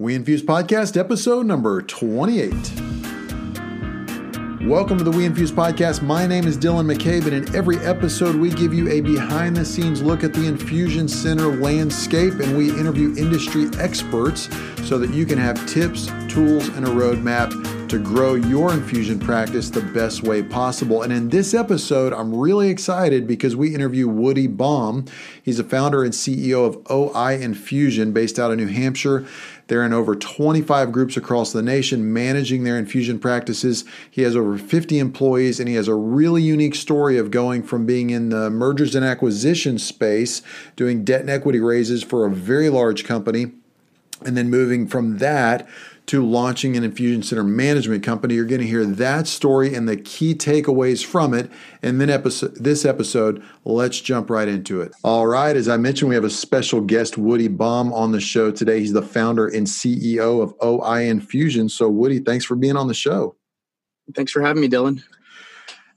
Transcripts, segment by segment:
We Infuse Podcast, episode number 28. Welcome to the We Infuse Podcast. My name is Dylan McCabe, and in every episode, we give you a behind the scenes look at the infusion center landscape and we interview industry experts so that you can have tips, tools, and a roadmap to grow your infusion practice the best way possible. And in this episode, I'm really excited because we interview Woody Baum. He's a founder and CEO of OI Infusion based out of New Hampshire. They're in over 25 groups across the nation managing their infusion practices. He has over 50 employees and he has a really unique story of going from being in the mergers and acquisition space, doing debt and equity raises for a very large company, and then moving from that to launching an infusion center management company. You're going to hear that story and the key takeaways from it. And then episode, this episode, let's jump right into it. All right, as I mentioned, we have a special guest, Woody Baum, on the show today. He's the founder and CEO of OI Infusion. So, Woody, thanks for being on the show. Thanks for having me, Dylan.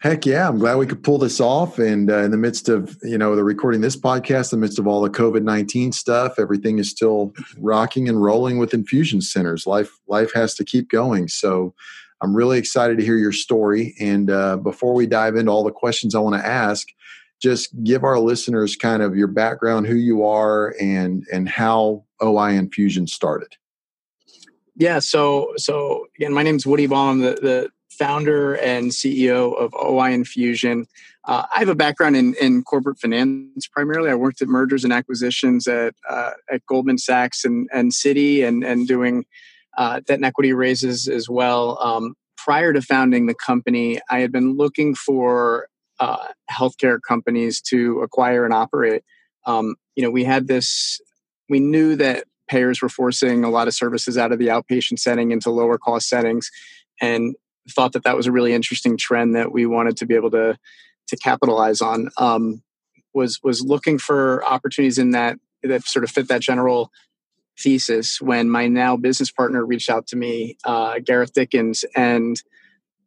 Heck yeah, I'm glad we could pull this off. And uh, in the midst of you know the recording this podcast, in the midst of all the COVID nineteen stuff, everything is still rocking and rolling with infusion centers. Life life has to keep going. So I'm really excited to hear your story. And uh, before we dive into all the questions I want to ask, just give our listeners kind of your background, who you are, and and how OI Infusion started. Yeah. So so again, my name is Woody Baum. The the founder and CEO of OI Infusion. Uh, I have a background in, in corporate finance primarily. I worked at mergers and acquisitions at uh, at Goldman Sachs and, and Citi and, and doing uh, debt and equity raises as well. Um, prior to founding the company, I had been looking for uh, healthcare companies to acquire and operate. Um, you know, we had this, we knew that payers were forcing a lot of services out of the outpatient setting into lower cost settings. And thought that that was a really interesting trend that we wanted to be able to to capitalize on. Um, was was looking for opportunities in that that sort of fit that general thesis when my now business partner reached out to me, uh, Gareth Dickens, and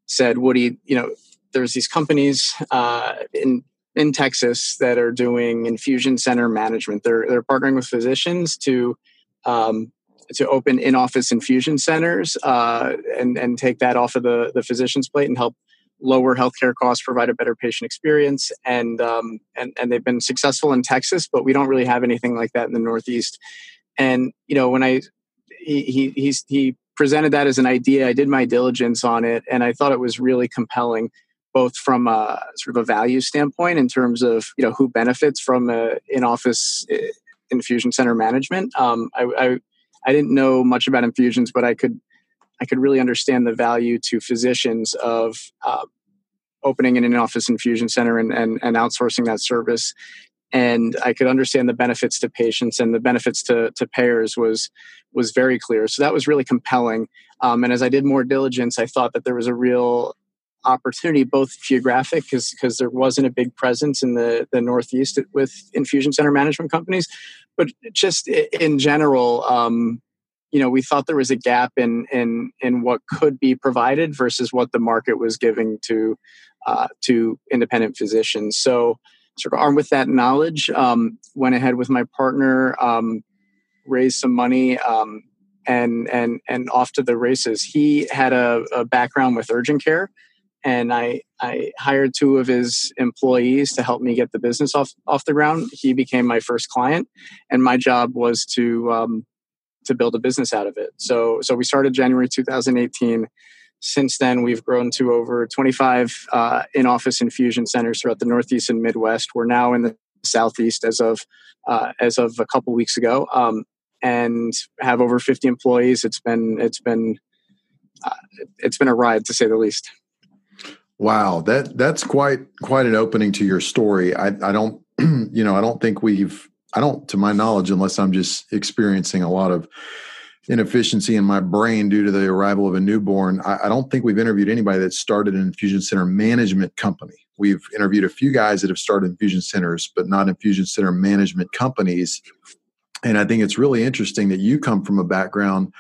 said, "Woody, you know, there's these companies uh, in in Texas that are doing infusion center management. They're they're partnering with physicians to um, to open in-office infusion centers uh, and and take that off of the the physician's plate and help lower healthcare costs, provide a better patient experience, and um, and and they've been successful in Texas, but we don't really have anything like that in the Northeast. And you know, when I he he he presented that as an idea, I did my diligence on it, and I thought it was really compelling, both from a sort of a value standpoint in terms of you know who benefits from in-office eh, infusion center management. Um, I, I I didn't know much about infusions, but I could I could really understand the value to physicians of uh, opening an in-office infusion center and, and, and outsourcing that service. And I could understand the benefits to patients and the benefits to, to payers was was very clear. So that was really compelling. Um, and as I did more diligence, I thought that there was a real opportunity, both geographic, because there wasn't a big presence in the, the Northeast with infusion center management companies, but just in general, um, you know, we thought there was a gap in in in what could be provided versus what the market was giving to uh, to independent physicians. So, sort of armed with that knowledge, um, went ahead with my partner, um, raised some money, um, and and and off to the races. He had a, a background with urgent care and I, I hired two of his employees to help me get the business off, off the ground. He became my first client, and my job was to um, to build a business out of it. So so we started January 2018. Since then, we've grown to over 25 uh, in-office infusion centers throughout the Northeast and Midwest. We're now in the Southeast as of uh, as of a couple weeks ago, um, and have over 50 employees. It's been it's been uh, it's been a ride to say the least. Wow, that that's quite quite an opening to your story. I, I don't, you know, I don't think we've, I don't, to my knowledge, unless I'm just experiencing a lot of inefficiency in my brain due to the arrival of a newborn. I, I don't think we've interviewed anybody that started an infusion center management company. We've interviewed a few guys that have started infusion centers, but not infusion center management companies. And I think it's really interesting that you come from a background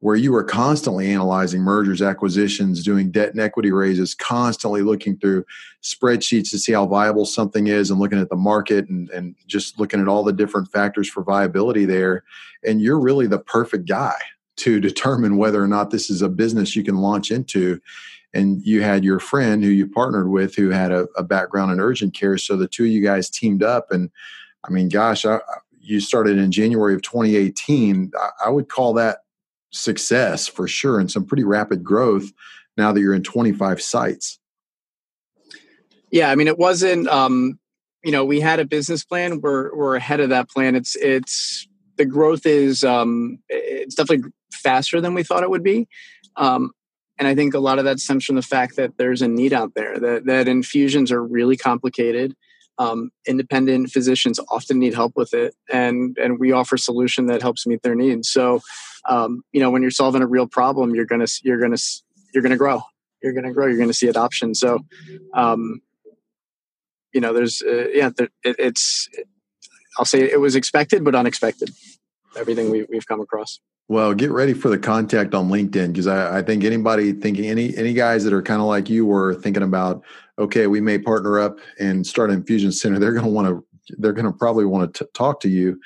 where you were constantly analyzing mergers, acquisitions, doing debt and equity raises, constantly looking through spreadsheets to see how viable something is and looking at the market and, and just looking at all the different factors for viability there. And you're really the perfect guy to determine whether or not this is a business you can launch into. And you had your friend who you partnered with who had a, a background in urgent care. So the two of you guys teamed up. And I mean, gosh, I, you started in January of 2018. I, I would call that success for sure and some pretty rapid growth now that you're in 25 sites. Yeah, I mean, it wasn't. Um, you know, we had a business plan. We're we're ahead of that plan. It's it's the growth is um, it's definitely faster than we thought it would be. Um, and I think a lot of that stems from the fact that there's a need out there that that infusions are really complicated. Um, independent physicians often need help with it, and and we offer a solution that helps meet their needs. So, um, you know, when you're solving a real problem, you're gonna you're gonna you're gonna grow. You're gonna grow. You're gonna see adoption. So, um, you know, there's uh, yeah, there, it, it's. I'll say it was expected, but unexpected. Everything we, we've come across. Well, get ready for the contact on LinkedIn because I, I, think anybody thinking any any guys that are kind of like you were thinking about, okay, we may partner up and start an infusion center. They're going to want to they're going to probably want to talk to you.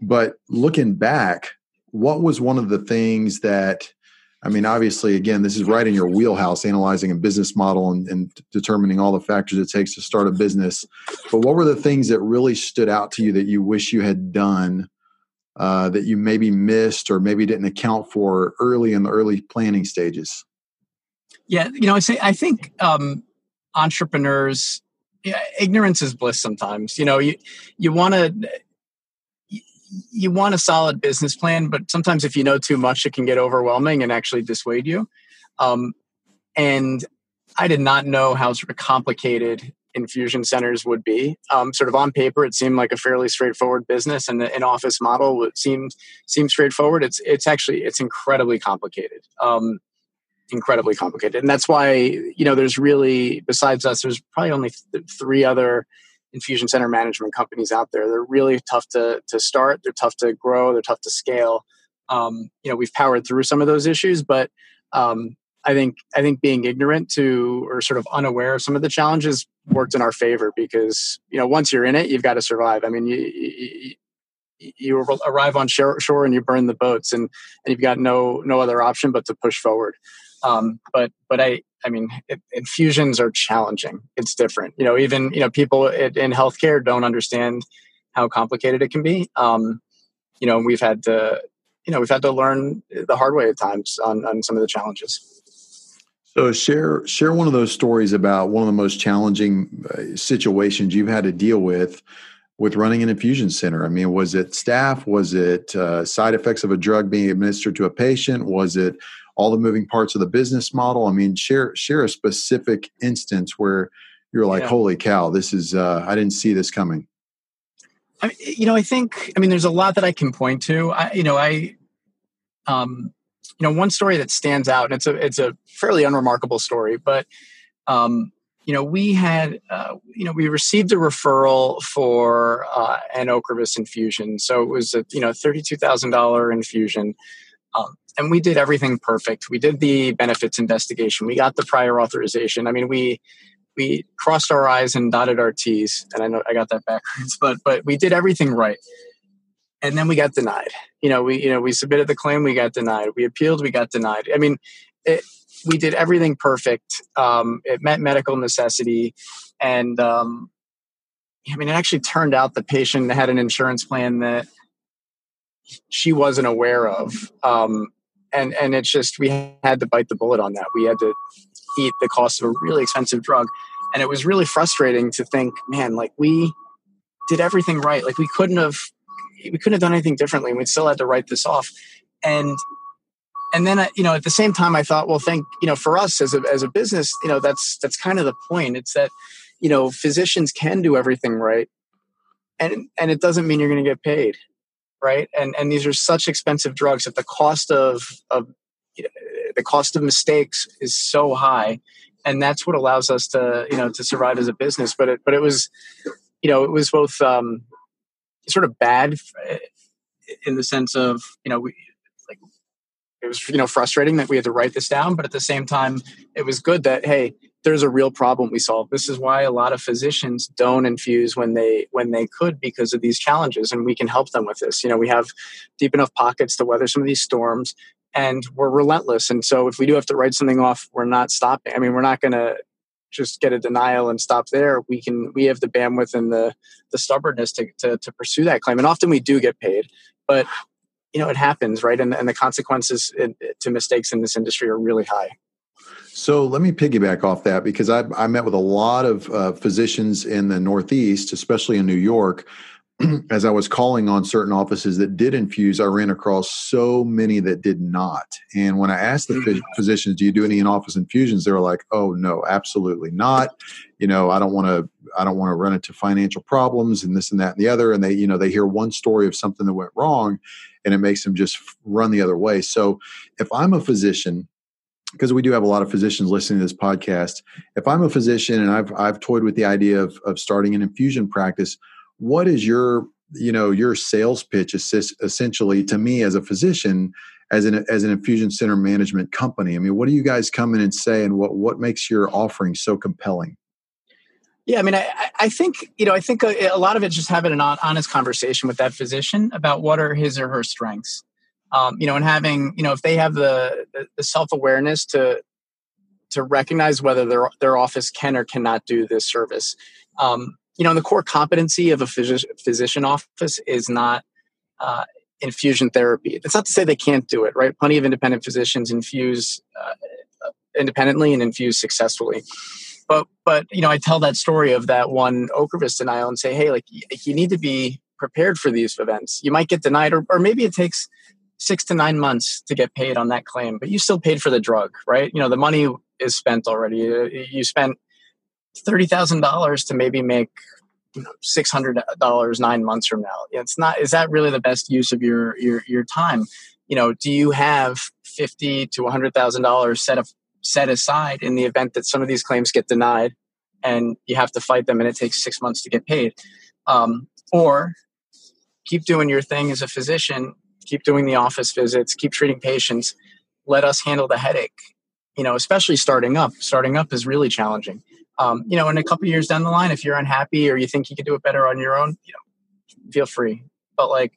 But looking back, what was one of the things that I mean, obviously, again, this is right in your wheelhouse, analyzing a business model and, and, determining all the factors it takes to start a business. But what were the things that really stood out to you that you wish you had done uh, that you maybe missed or maybe didn't account for early in the early planning stages? Yeah, you know, I say I think um, entrepreneurs, yeah, ignorance is bliss. Sometimes, you know, you you want to you want a solid business plan, but sometimes if you know too much, it can get overwhelming and actually dissuade you. Um, and I did not know how sort of complicated infusion centers would be. Um, sort of on paper, it seemed like a fairly straightforward business, and an office model would seem seems straightforward. It's it's actually it's incredibly complicated. Um, incredibly complicated and that's why you know there's really besides us there's probably only th- three other infusion center management companies out there. They're really tough to to start. They're tough to grow. They're tough to scale. Um, you know, we've powered through some of those issues, but um, I think I think being ignorant to or sort of unaware of some of the challenges worked in our favor because you know once you're in it, you've got to survive. I mean, you, you, you arrive on shore, and you burn the boats, and and you've got no no other option but to push forward. Um, but but I I mean it, infusions are challenging. It's different. You know, even you know people in healthcare don't understand how complicated it can be. Um, you know, we've had to you know we've had to learn the hard way at times on on some of the challenges. So share share one of those stories about one of the most challenging uh, situations you've had to deal with with running an infusion center? I mean, was it staff? Was it uh, side effects of a drug being administered to a patient? Was it all the moving parts of the business model? I mean, share share a specific instance where you're like, yeah. "Holy cow, this is uh, I didn't see this coming." I you know, I think I mean, there's a lot that I can point to. I, you know, I, um, you know, one story that stands out, and it's a it's a fairly unremarkable story, but um, you know, we had, uh, you know, we received a referral for uh, an Ocrevus infusion. So it was a, you know, $32,000 infusion. Um, and we did everything perfect. We did the benefits investigation. We got the prior authorization. I mean, we we crossed our I's and dotted our T's. And I know I got that backwards, but but we did everything right. And then we got denied. You know, we you know we submitted the claim, we got denied. We appealed, we got denied. I mean, it, we did everything perfect. Um, it met medical necessity, and um, I mean, it actually turned out the patient had an insurance plan that she wasn't aware of, um, and and it's just we had to bite the bullet on that. We had to eat the cost of a really expensive drug, and it was really frustrating to think, man, like we did everything right. Like we couldn't have we couldn't have done anything differently. We still had to write this off, and and then you know at the same time i thought well thank you know for us as a as a business you know that's that's kind of the point. It's that you know physicians can do everything right and and it doesn't mean you're going to get paid right? And and these are such expensive drugs that the cost of of you know, the cost of mistakes is so high and that's what allows us to you know to survive as a business. But it but it was you know it was both um sort of bad in the sense of you know we it was you know frustrating that we had to write this down but at the same time it was good that hey there's a real problem we solve this is why a lot of physicians don't infuse when they when they could because of these challenges and we can help them with this you know we have deep enough pockets to weather some of these storms and we're relentless. And so if we do have to write something off, we're not stopping. I mean, we're not going to just get a denial and stop there. We can we have the bandwidth and the the stubbornness to, to, to pursue that claim. And often we do get paid, but you know it happens, right? And, and the consequences to mistakes in this industry are really high. So let me piggyback off that because I, I met with a lot of uh, physicians in the Northeast, especially in New York, as I was calling on certain offices that did infuse, I ran across so many that did not. And when I asked the mm-hmm. physicians, "Do you do any in-office infusions?" they were like, "Oh no, absolutely not." You know, I don't want to. I don't want to run into financial problems and this and that and the other. And they, you know, they hear one story of something that went wrong, and it makes them just run the other way. So, if I'm a physician because we do have a lot of physicians listening to this podcast. If I'm a physician and I've I've toyed with the idea of of starting an infusion practice, what is your you know your sales pitch assist, essentially to me as a physician as an as an infusion center management company i mean what do you guys come in and say and what what makes your offering so compelling yeah i mean i i think you know i think a, a lot of it's just having an honest conversation with that physician about what are his or her strengths um, you know and having you know if they have the the self-awareness to to recognize whether their their office can or cannot do this service um, you know, the core competency of a phys- physician office is not uh, infusion therapy. That's not to say they can't do it, right? Plenty of independent physicians infuse uh, independently and infuse successfully. But, but you know, I tell that story of that one Ocrevus denial and say, hey, like you need to be prepared for these events. You might get denied, or, or maybe it takes six to nine months to get paid on that claim, but you still paid for the drug, right? You know, the money is spent already. You, spent thirty thousand dollars to maybe make six hundred dollars nine months from now. It's not. Is that really the best use of your your your time? You know, do you have fifty to hundred thousand dollars set up set aside in the event that some of these claims get denied, and you have to fight them, and it takes six months to get paid, um, or keep doing your thing as a physician, keep doing the office visits, keep treating patients. Let us handle the headache. You know, especially starting up. Starting up is really challenging um, you know, in a couple years down the line, if you're unhappy or you think you could do it better on your own, you know, feel free. But like,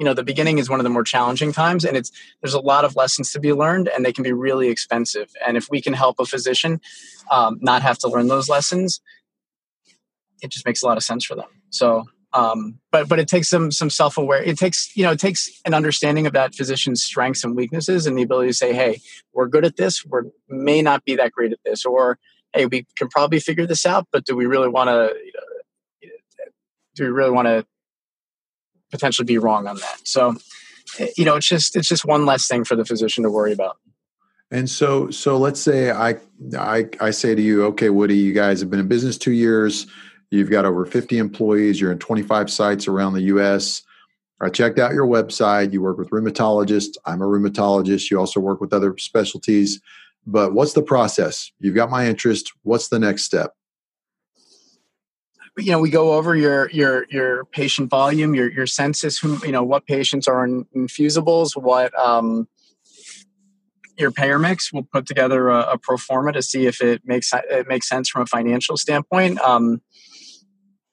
you know, the beginning is one of the more challenging times, and it's there's a lot of lessons to be learned, and they can be really expensive. And if we can help a physician um, not have to learn those lessons, it just makes a lot of sense for them. So, um, but but it takes some some self aware. It takes you know it takes an understanding of that physician's strengths and weaknesses, and the ability to say, hey, we're good at this. We may not be that great at this, or hey, we can probably figure this out, but do we really want to? You know, do we really want to potentially be wrong on that? So, eh, you know, it's just it's just one less thing for the physician to worry about. And so, so let's say I, I, I say to you, okay, Woody, you guys have been in business two years. You've got over 50 employees. You're in 25 sites around the U.S. I checked out your website. You work with rheumatologists. I'm a rheumatologist. You also work with other specialties. But what's the process? You've got my interest. What's the next step? You know we go over your your your patient volume your your census who you know what patients are in infusibles what um your payer mix. We'll put together a, a pro forma to see if it makes it makes sense from a financial standpoint um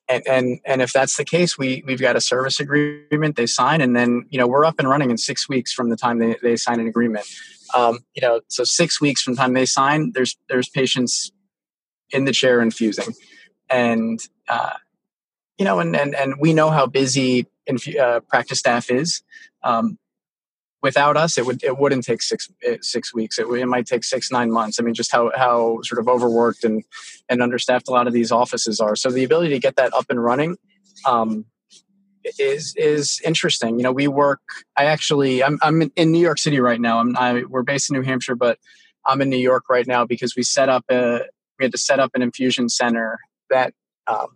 and and and if that's the case we we've got a service agreement they sign and then you know we're up and running in six weeks from the time they, they sign an agreement. Um, you know, so six weeks from the time they sign, there's there's patients in the chair infusing, and uh, you know, and and and we know how busy infu- uh, practice staff is. Um, without us, it would it wouldn't take six eh, six weeks. It, it might take six nine months. I mean, just how how sort of overworked and and understaffed a lot of these offices are. So the ability to get that up and running. Um, is is interesting. You know, we work. I actually, I'm I'm in New York City right now. I'm I, we're based in New Hampshire, but I'm in New York right now because we set up a we had to set up an infusion center that um,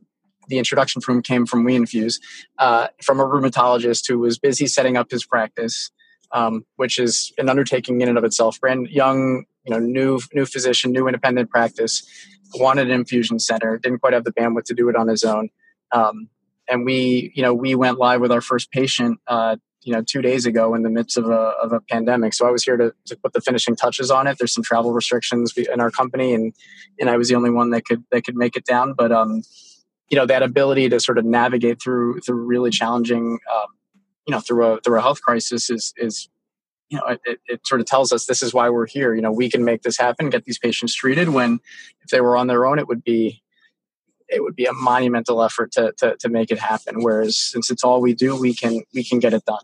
the introduction from came from We Infuse uh, from a rheumatologist who was busy setting up his practice, um, which is an undertaking in and of itself. Brand young, you know, new new physician, new independent practice, wanted an infusion center, didn't quite have the bandwidth to do it on his own. Um, and we you know we went live with our first patient uh, you know two days ago in the midst of a, of a pandemic so i was here to, to put the finishing touches on it there's some travel restrictions in our company and and i was the only one that could that could make it down but um you know that ability to sort of navigate through through really challenging um, you know through a through a health crisis is is you know, it, it sort of tells us this is why we're here. You know, we can make this happen, get these patients treated. When if they were on their own, it would be it would be a monumental effort to, to, to make it happen. Whereas since it's all we do, we can we can get it done.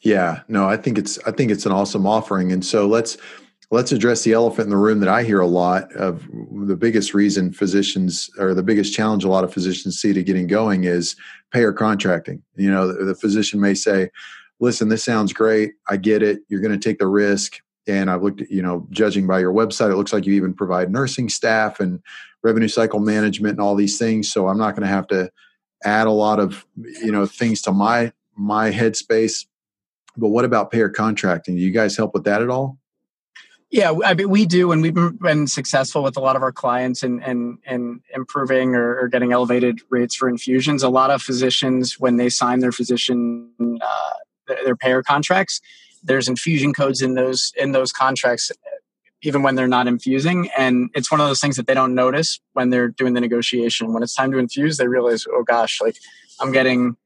Yeah, no, I think it's I think it's an awesome offering. And so let's let's address the elephant in the room that I hear a lot of the biggest reason physicians or the biggest challenge a lot of physicians see to getting going is payer contracting. You know, the, the physician may say, listen, this sounds great. I get it. You're going to take the risk. And I've looked at, you know, judging by your website, it looks like you even provide nursing staff and revenue cycle management and all these things. So I'm not going to have to add a lot of, you know, things to my my headspace. But what about payer contracting? Do you guys help with that at all? Yeah, I mean, we do, and we've been successful with a lot of our clients in in, in improving or, or, getting elevated rates for infusions. A lot of physicians, when they sign their physician uh, their payer contracts, there's infusion codes in those in those contracts even when they're not infusing and it's one of those things that they don't notice when they're doing the negotiation when it's time to infuse they realize oh gosh like i'm getting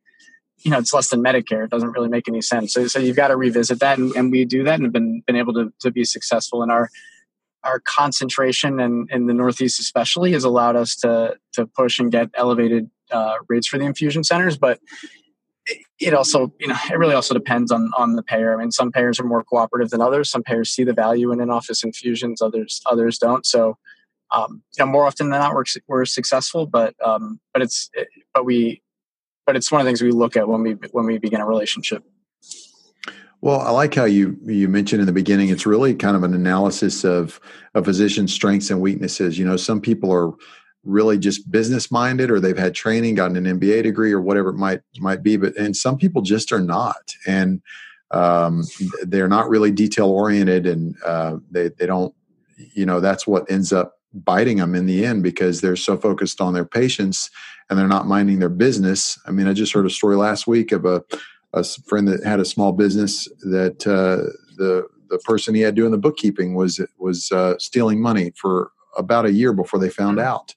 you know it's less than medicare it doesn't really make any sense so, so you've got to revisit that and, and we do that and have been been able to, to be successful in our our concentration and in, in the northeast especially has allowed us to to push and get elevated uh, rates for the infusion centers but it also you know it really also depends on on the payer. I mean, some payers are more cooperative than others. Some payers see the value in in-office infusions. Others others don't. So um, you know, more often than not, we're we're successful. But um, but it's it, but we but it's one of the things we look at when we when we begin a relationship. Well, I like how you you mentioned in the beginning. It's really kind of an analysis of a physician's strengths and weaknesses. You know, some people are really just business minded or they've had training gotten an mba degree or whatever it might might be but and some people just are not and um, they're not really detail oriented and uh, they, they don't you know that's what ends up biting them in the end because they're so focused on their patients and they're not minding their business. I mean i just heard a story last week of a, a friend that had a small business that uh, the the person he had doing the bookkeeping was was uh, stealing money for about a year before they found mm. out.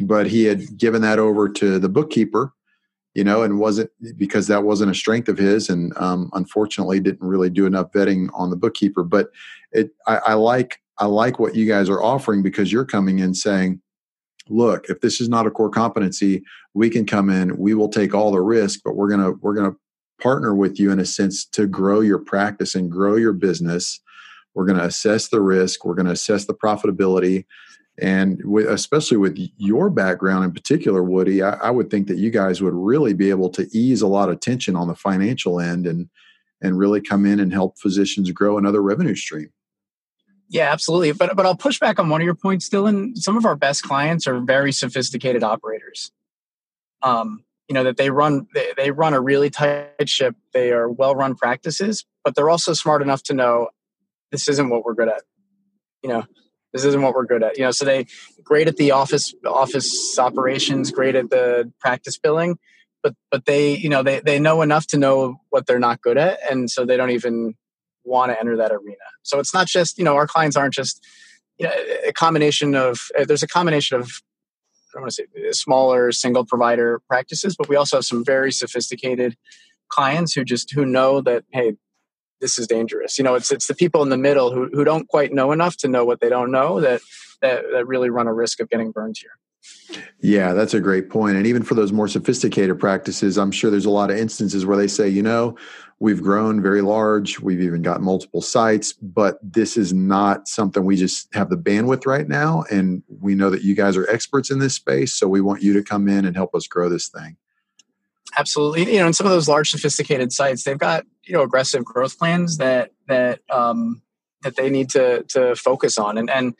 But he had given that over to the bookkeeper you know and wasn't because that wasn't a strength of his and um, unfortunately didn't really do enough vetting on the bookkeeper. But it I, I like i like what you guys are offering because you're coming in saying look if this is not a core competency we can come in we will take all the risk but we're gonna we're gonna partner with you in a sense to grow your practice and grow your business we're to assess the risk we're to assess the profitability and with, especially with your background in particular, Woody, I, I, would think that you guys would really be able to ease a lot of tension on the financial end and and really come in and help physicians grow another revenue stream. Yeah, absolutely. But but I'll push back on one of your points, Dylan. Some of our best clients are very sophisticated operators. Um, you know that they run they, they run a really tight ship. They are well run practices, but they're also smart enough to know this isn't what we're good at. You know, this isn't what we're good at you know so they great at the office office operations great at the practice billing but but they you know they they know enough to know what they're not good at and so they don't even want to enter that arena so it's not just you know our clients aren't just you know, a combination of uh, there's a combination of I want to say smaller single provider practices, but we also have some very sophisticated clients who just who know that hey this is dangerous. You know, it's it's the people in the middle who who don't quite know enough to know what they don't know that that, that really run a risk of getting burned here. Yeah, that's a great point. And even for those more sophisticated practices, I'm sure there's a lot of instances where they say, you know, we've grown very large, we've even got multiple sites, but this is not something we just have the bandwidth right now. And we know that you guys are experts in this space. So we want you to come in and help us grow this thing. Absolutely. You know, in some of those large sophisticated sites, they've got, you know, aggressive growth plans that that um that they need to to focus on. And and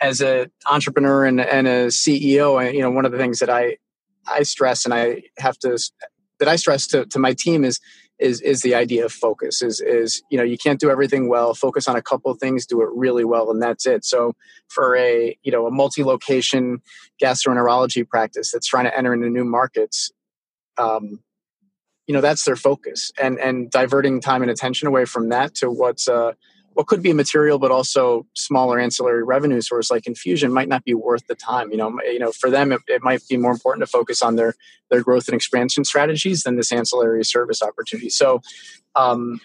as an entrepreneur and, and a CEO, I, you know, one of the things that I I stress and I have to that I stress to, to my team is is is the idea of focus is is you know you can't do everything well focus on a couple things do it really well and that's it. So for a you know a multi-location gastroenterology practice that's trying to enter into new markets um, you know that's their focus. And and diverting time and attention away from that to what's uh, what could be a material but also smaller ancillary revenue source like infusion might not be worth the time you know you know for them it, it, might be more important to focus on their their growth and expansion strategies than this ancillary service opportunity so um,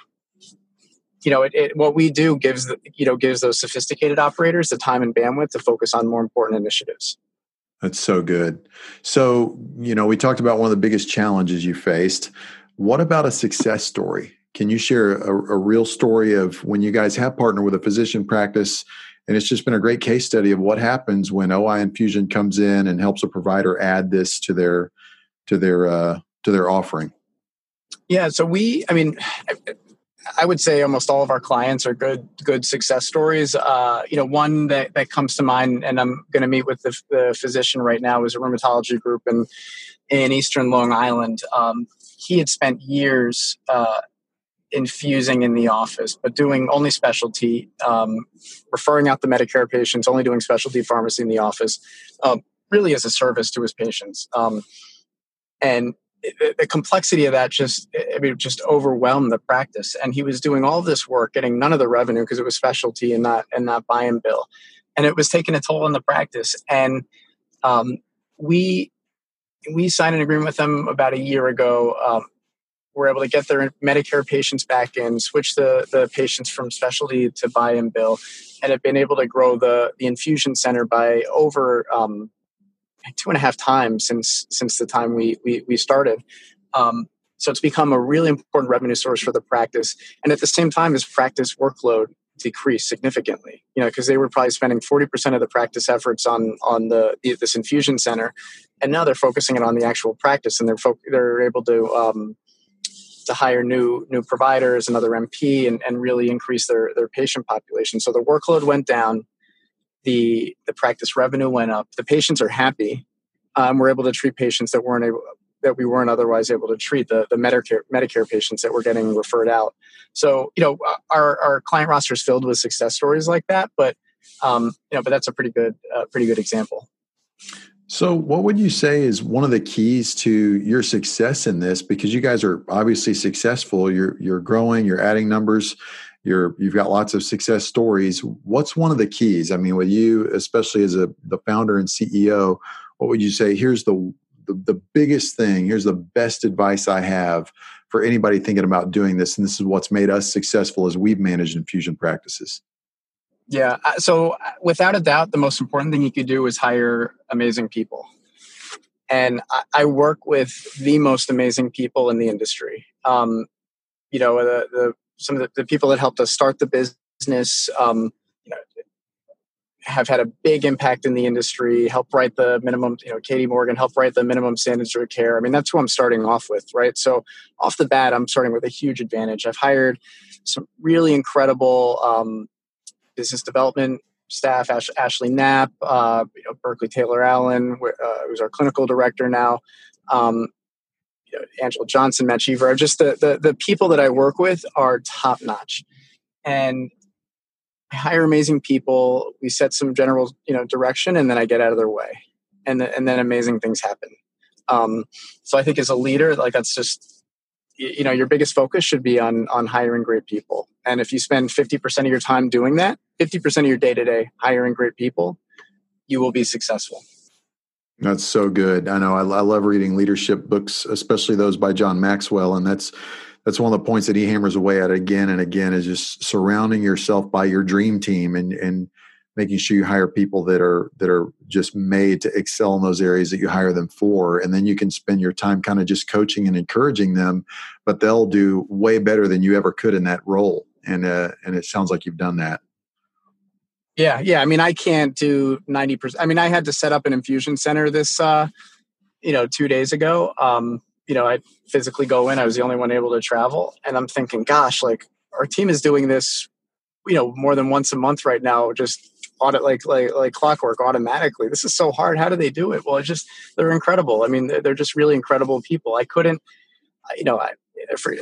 you know, it, it, what we do gives the, you know gives those sophisticated operators the time and bandwidth to focus on more important initiatives. That's so good. So, you know, we talked about one of the biggest challenges you faced. What about a success story? Can you share a, a real story of when you guys have partnered with a physician practice and it's just been a great case study of what happens when OI Infusion comes in and helps a provider add this to their to their uh, to their offering. Yeah, so we, I mean, I would say almost all of our clients are good good success stories. Uh, you know, one that, that comes to mind, and I'm going to meet with the, the, physician right now, is a rheumatology group in in Eastern Long Island. Um, he had spent years uh, infusing in the office, but doing only specialty, um, referring out the Medicare patients, only doing specialty pharmacy in the office, um, really as a service to his patients. Um, and the, complexity of that just I mean, just overwhelmed the practice. And he was doing all this work, getting none of the revenue because it was specialty and not and not buy and bill, and it was taking a toll on the practice. And um, we we signed an agreement with them about a year ago um, were able to get their Medicare patients back in, switch the, the patients from specialty to buy and bill, and have been able to grow the, the infusion center by over um, two and a half times since since the time we we, we started. Um, so it's become a really important revenue source for the practice, and at the same time, as practice workload decreased significantly. You know, because they were probably spending forty percent of the practice efforts on on the, the, this infusion center, and now they're focusing it on the actual practice, and they're fo- they're able to um, to hire new new providers, another NP, and, and really increase their their patient population. So the workload went down, the the practice revenue went up. The patients are happy. Um, we're able to treat patients that weren't able that we weren't otherwise able to treat the the Medicare Medicare patients that were getting referred out. So you know our our client roster is filled with success stories like that, but um, you know, but that's a pretty good uh, pretty good example. So, what would you say is one of the keys to your success in this? Because you guys are obviously successful. You're you're growing. You're adding numbers. You're you've got lots of success stories. What's one of the keys? I mean, with you, especially as a the founder and CEO, what would you say? Here's the the, the biggest thing. Here's the best advice I have for anybody thinking about doing this. And this is what's made us successful as we've managed infusion practices. Yeah. Uh, so, uh, without a doubt, the most important thing you could do is hire amazing people. And I, work with the most amazing people in the industry. Um, you know, the, the some of the, the, people that helped us start the business, um, you know, have had a big impact in the industry. Help write the minimum, you know, Katie Morgan help write the minimum standards of care. I mean, that's who I'm starting off with, right? So, off the bat, I'm starting with a huge advantage. I've hired some really incredible um, business development staff, Ash, Ashley Knapp, uh, you know, Berkeley Taylor Allen, uh, who's our clinical director now, um, you know, Angela Johnson, Matt Cheever. Just the, the, the people that I work with are top notch. And I hire amazing people. We set some general, you know, direction, and then I get out of their way, and the, and then amazing things happen. Um, so I think as a leader, like that's just you know your biggest focus should be on on hiring great people and if you spend 50% of your time doing that 50% of your day to day hiring great people you will be successful. That's so good. I know I, I, love reading leadership books especially those by john maxwell and that's that's one of the points that he hammers away at again and again is just surrounding yourself by your dream team and and making sure you hire people that are that are just made to excel in those areas that you hire them for. And then you can spend your time kind of just coaching and encouraging them but they'll do way better than you ever could in that role. And uh, and it sounds like you've done that yeah yeah i mean i can't do 90% i mean i had to set up an infusion center this uh you know 2 days ago um you know i physically go in i was the only one able to travel and i'm thinking gosh like our team is doing this you know more than once a month right now just audit like like like clockwork automatically. This is so hard. How do they do it? Well, it's just they're incredible. I mean, they're, just really incredible people. I couldn't, you know, I, for,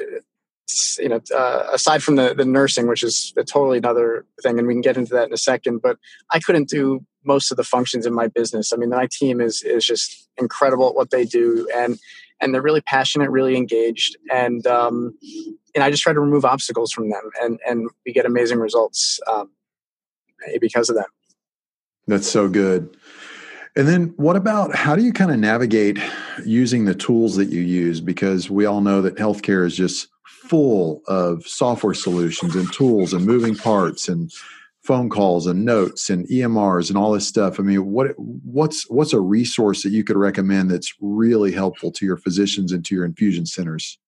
you know, uh, aside from the the nursing, which is a totally another thing, and we can get into that in a second. But I couldn't do most of the functions in my business. I mean, my team is is just incredible at what they do, and and they're really passionate, really engaged, and um, and I just try to remove obstacles from them, and and we get amazing results. Um, because of that. That's so good. And then what about how do you kind of navigate using the tools that you use? Because we all know that healthcare is just full of software solutions and tools and moving parts and phone calls and notes and EMRs and all this stuff. I mean, what what's what's a resource that you could recommend that's really helpful to your physicians and to your infusion centers?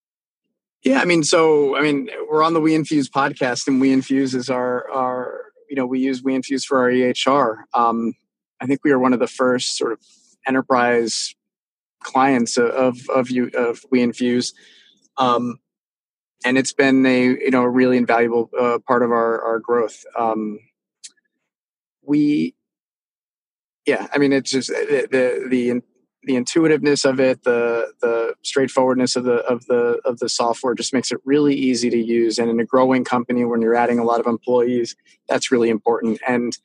Yeah, I mean, so I mean, we're on the We Infuse podcast, and We Infuse is our our you know we use We Infuse for our EHR. Um, I think we are one of the first sort of enterprise clients of of you of We Infuse. Um, and it's been a you know a really invaluable uh, part of our our growth. Um, we, yeah, I mean it's just the, the the the intuitiveness of it, the the straightforwardness of the of the of the software just makes it really easy to use. And in a growing company, when you're adding a lot of employees, that's really important. And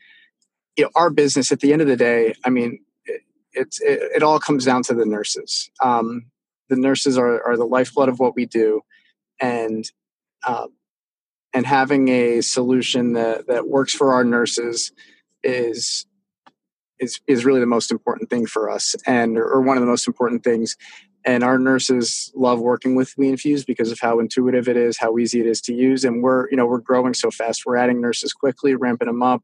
you know, our business at the end of the day, I mean, it, it's it, it all comes down to the nurses. Um, the nurses are, are the lifeblood of what we do and um, and having a solution that that works for our nurses is is is really the most important thing for us and or one of the most important things. And our nurses love working with we infuse because of how intuitive it is how easy it is to use and we're you know we're growing so fast. We're adding nurses quickly ramping them up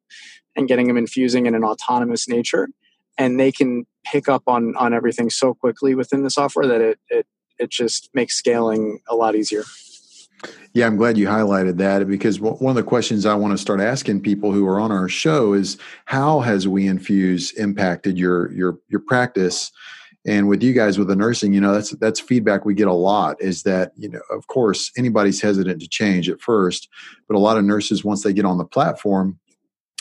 and getting them infusing in an autonomous nature. And they can pick up on on everything so quickly within the software that it it it just makes scaling a lot easier yeah, I'm glad you highlighted that because one of the questions I want to start asking people who are on our show is how has We Infuse impacted your your your practice? And with you guys with the nursing, you know, that's that's feedback we get a lot is that, you know, of course, anybody's hesitant to change at first, but a lot of nurses once they get on the platform,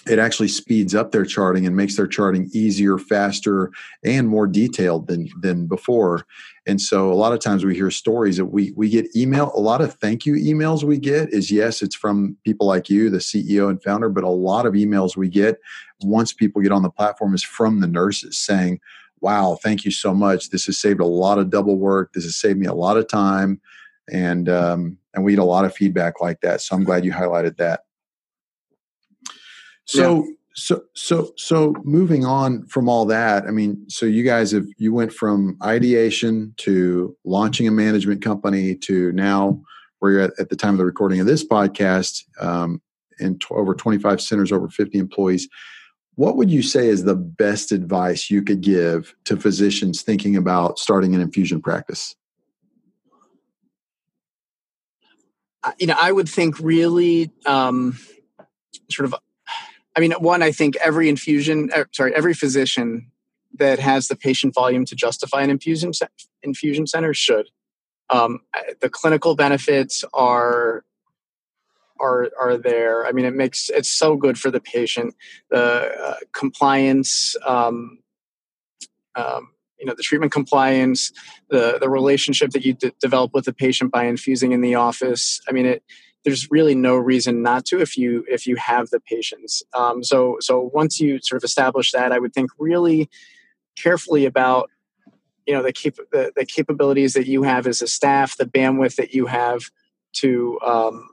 it actually speeds up their charting and makes their charting easier, faster, and more detailed than than before. And so a lot of times we hear stories that we we get email. A lot of thank you emails we get is yes, it's from people like you, the CEO and founder, but a lot of emails we get once people get on the platform is from the nurses saying, "Wow, thank you so much. This has saved a lot of double work. This has saved me a lot of time." And um, and we get a lot of feedback like that. So I'm glad you highlighted that. So yeah. so so so moving on from all that, I mean, so you guys have you went from ideation to launching a management company to now where you're at, at the time of the recording of this podcast um, in t- over 25 centers, over 50 employees. What would you say is the best advice you could give to physicians thinking about starting an infusion practice? You know, I would think really um, sort of I mean, one, I think every infusion, er, sorry, every physician that has the patient volume to justify an infusion infusion center should. Um, the clinical benefits are are are there. I mean, it makes it's so good for the patient. The uh, compliance, um, um, you know, the treatment compliance, the the relationship that you d- develop with the patient by infusing in the office. I mean, it there's really no reason not to if you if you have the patience. Um, so so once you sort of establish that, I would think really carefully about you know the, cap- the, the capabilities that you have as a staff, the bandwidth that you have to um,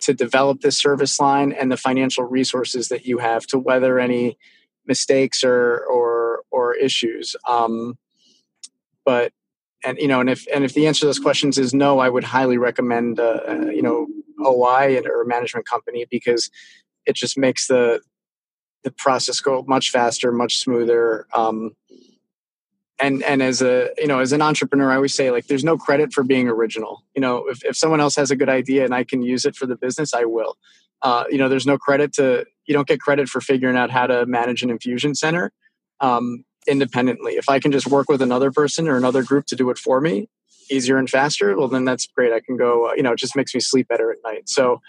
to develop this service line, and the financial resources that you have to weather any mistakes or or or issues. Um, but and you know, and if and if the answer to those questions is no, I would highly recommend uh, uh you know OI or a management company because it just makes the the process go much faster, much smoother. Um, and and as a you know as an entrepreneur, I always say like there's no credit for being original. You know, if if someone else has a good idea and I can use it for the business, I will. Uh, you know, there's no credit to you don't get credit for figuring out how to manage an infusion center. Um, independently. If I can just work with another person or another group to do it for me easier and faster, well, then that's great. I can go, you know, it just makes me sleep better at night. So,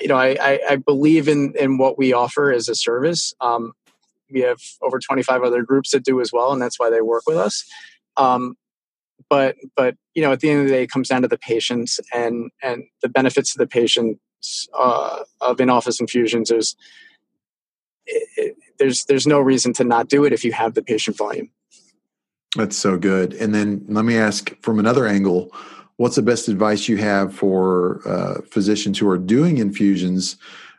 you know, I, I, believe in, in what we offer as a service. Um, we have over 25 other groups that do as well, and that's why they work with us. Um, but, but, you know, at the end of the day, it comes down to the patients and, and the benefits to the patients uh, of in-office infusions is, there's there's no reason to not do it if you have the patient volume. That's so good. And then let me ask from another angle, what's the best advice you have for uh, physicians who are doing infusions,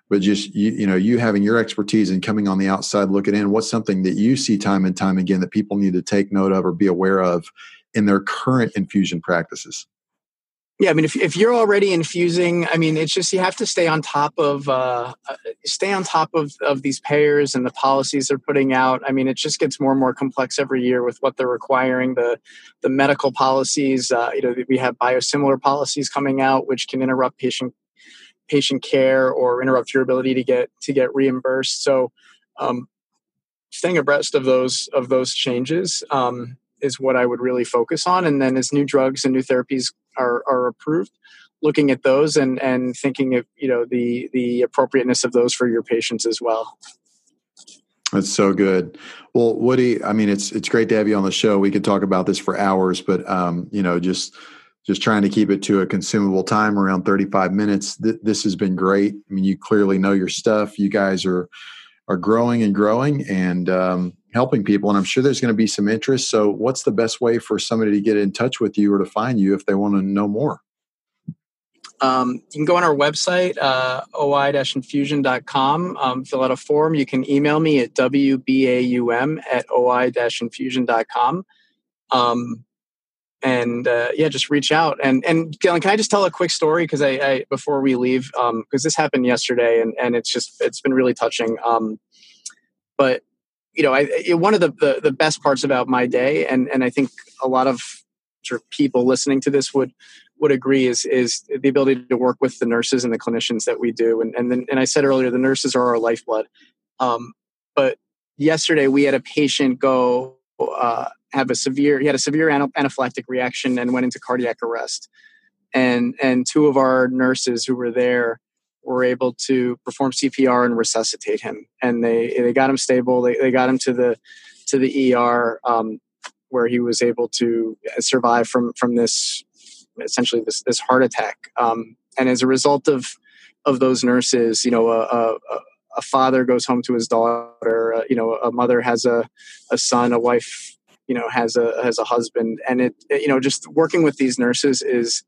but just you, you know you having your expertise and coming on the outside looking in? What's something that you see time and time again that people need to take note of or be aware of in their current infusion practices? Yeah, I mean, if, if you're already infusing, I mean, it's just you have to stay on top of uh, uh, stay on top of of these payers and the policies they're putting out. I mean, it just gets more and more complex every year with what they're requiring. The the medical policies, uh, you know, we have biosimilar policies coming out, which can interrupt patient patient care or interrupt your ability to get to get reimbursed. So, um, staying abreast of those of those changes um, is what I would really focus on. And then as new drugs and new therapies are, are approved, looking at those and, and thinking of, you know, the, the appropriateness of those for your patients as well. That's so good. Well, Woody, I mean, it's, it's great to have you on the show. We could talk about this for hours, but, um, you know, just, just trying to keep it to a consumable time around 35 minutes. Th- this has been great. I mean, you clearly know your stuff. You guys are, are growing and growing and, um, helping people and i'm sure there's going to be some interest. So what's the best way for somebody to get in touch with you or to find you if they want to know more? Um, you can go on our website uh, oi-infusion.com um, fill out a form. You can email me at wbaum at oi-infusion.com um, and uh, yeah just reach out and and Dylan, can i just tell a quick story because I, I, before we leave because um, this happened yesterday and and it's just it's been really touching um, but you know, I, one of the, the, the best parts about my day, and and I think a lot of sort of people listening to this would would agree is is the ability to work with the nurses and the clinicians that we do. And and then, and I said earlier, the nurses are our lifeblood. Um, but yesterday we had a patient go uh, have a severe he had a severe anaphylactic reaction and went into cardiac arrest. And and two of our nurses who were there were able to perform CPR and resuscitate him. And they they got him stable. They they got him to the to the ER um, where he was able to survive from from this essentially this this heart attack. Um, and as a result of of those nurses, you know, a, a, a father goes home to his daughter. Uh, you know, a mother has a a son. A wife, you know, has a has a husband. And it, it you know, just working with these nurses is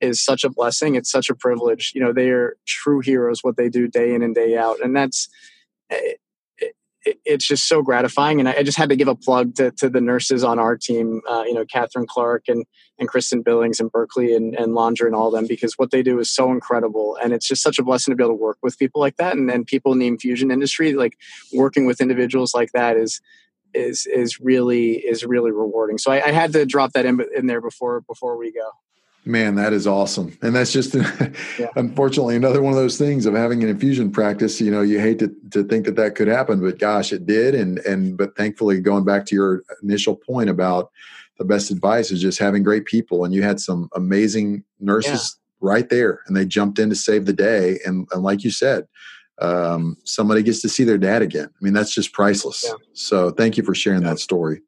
is such a blessing. It's such a privilege. You know, they are true heroes, what they do day in and day out. And that's, it, it, it's just so gratifying. And I, I, just had to give a plug to, to the nurses on our team, uh, you know, Catherine Clark and, and Kristen Billings and Berkeley and, and Laundra and all them, because what they do is so incredible. And it's just such a blessing to be able to work with people like that. And then people in the infusion industry, like working with individuals like that is, is, is really, is really rewarding. So I, I had to drop that in, in there before, before we go. Man, that is awesome. And that's just yeah. unfortunately another one of those things of having an infusion practice, you know, you hate to, to think that that could happen, but gosh, it did. And, and, but thankfully going back to your initial point about the best advice is just having great people. And you had some amazing nurses yeah. right there and they jumped in to save the day. And, and like you said, um, somebody gets to see their dad again. I mean, that's just priceless. Yeah. So thank you for sharing that story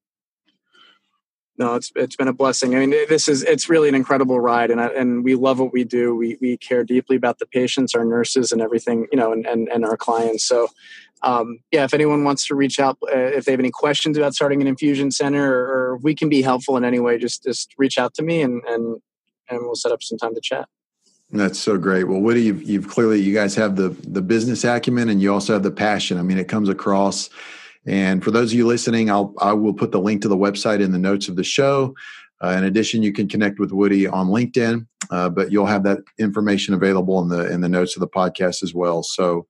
no, it's it's been a blessing. I mean, this is it's really an incredible ride, and I, and we love what we do. We we care deeply about the patients, our nurses, and everything, you know, and and, and our clients. So, um, yeah, if anyone wants to reach out, uh, if they have any questions about starting an infusion center, or, or we can be helpful in any way, just just reach out to me, and and and we'll set up some time to chat. That's so great. Well, Woody, you've, you've clearly you guys have the the business acumen, and you also have the passion. I mean, it comes across and for those of you listening, I'll I will put the link to the website in the notes of the show. Uh, in addition, you can connect with Woody on LinkedIn, uh, but you'll have that information available in the in the notes of the podcast as well. So,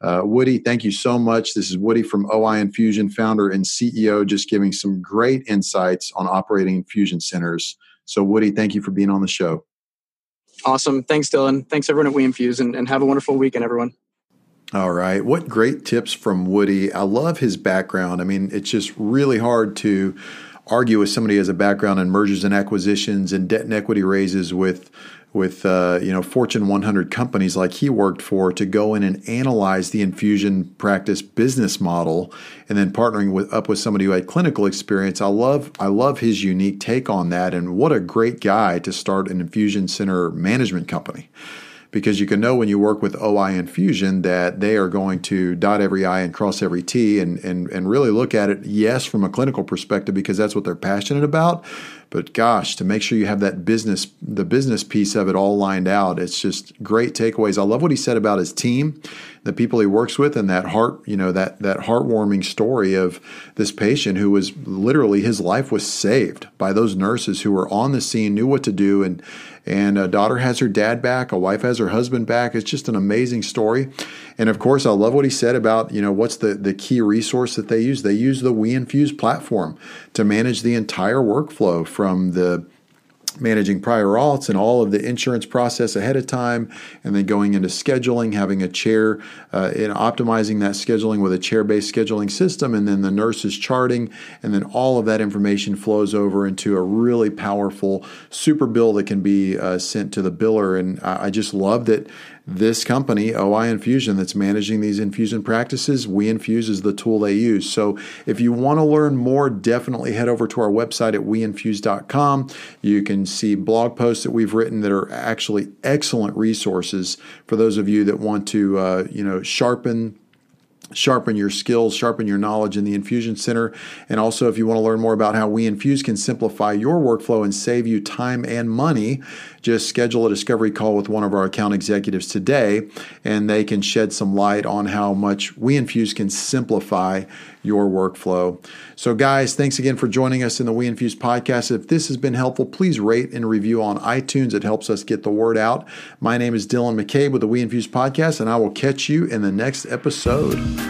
uh, Woody, thank you so much. This is Woody from OI Infusion, founder and CEO, just giving some great insights on operating infusion centers. So, Woody, thank you for being on the show. Awesome. Thanks, Dylan. Thanks, everyone at WeInfuse, and, and have a wonderful weekend, everyone. All right. What great tips from Woody. I love his background. I mean, it's just really hard to argue with somebody who has a background in mergers and acquisitions and debt and equity raises with with uh, you know Fortune 100 companies like he worked for to go in and analyze the infusion practice business model, and then partnering with up with somebody who had clinical experience. I love I love his unique take on that, and what a great guy to start an infusion center management company because you can know when you work with OI Infusion that they are going to dot every I and cross every T and, and, and really look at it, yes, from a clinical perspective, because that's what they're passionate about. but gosh, to make sure you have that business, the business piece of it all lined out, it's just great takeaways. I love what he said about his team, the people he works with, and that heart, you know, that that heartwarming story of this patient who was literally his life was saved by those nurses who were on the scene, knew what to do, and and a daughter has her dad back, a wife has her husband back. It's just an amazing story. And of course, I love what he said about, you know, what's the, the key resource that they use? They use the WeInfuse platform to manage the entire workflow from the managing prior auths and all of the insurance process ahead of time, and then going into scheduling, having a chair, uh, optimizing that scheduling with a chair based scheduling system, and then the nurses charting, and then all of that information flows over into a really powerful super bill that can be uh, sent to the biller. And I, I just love that this company, OI Infusion, that's managing these infusion practices, WeInfuse is the tool they use. So if you want to learn more, definitely head over to our website at weinfuse.com. You can see blog posts that we've written that are actually excellent resources for those of you that want to, uh, you know, sharpen sharpen your skills, sharpen your knowledge in the infusion center. And also, if you want to learn more about how we WeInfuse can simplify your workflow and save you time and money, just schedule a discovery call with one of our account executives today, and they can shed some light on how much we WeInfuse can simplify your workflow. So, guys, thanks again for joining us in the We WeInfuse podcast. If this has been helpful, please rate and review on iTunes. It helps us get the word out. My name is Dylan McCabe with the We WeInfuse podcast, and I will catch you in the next episode.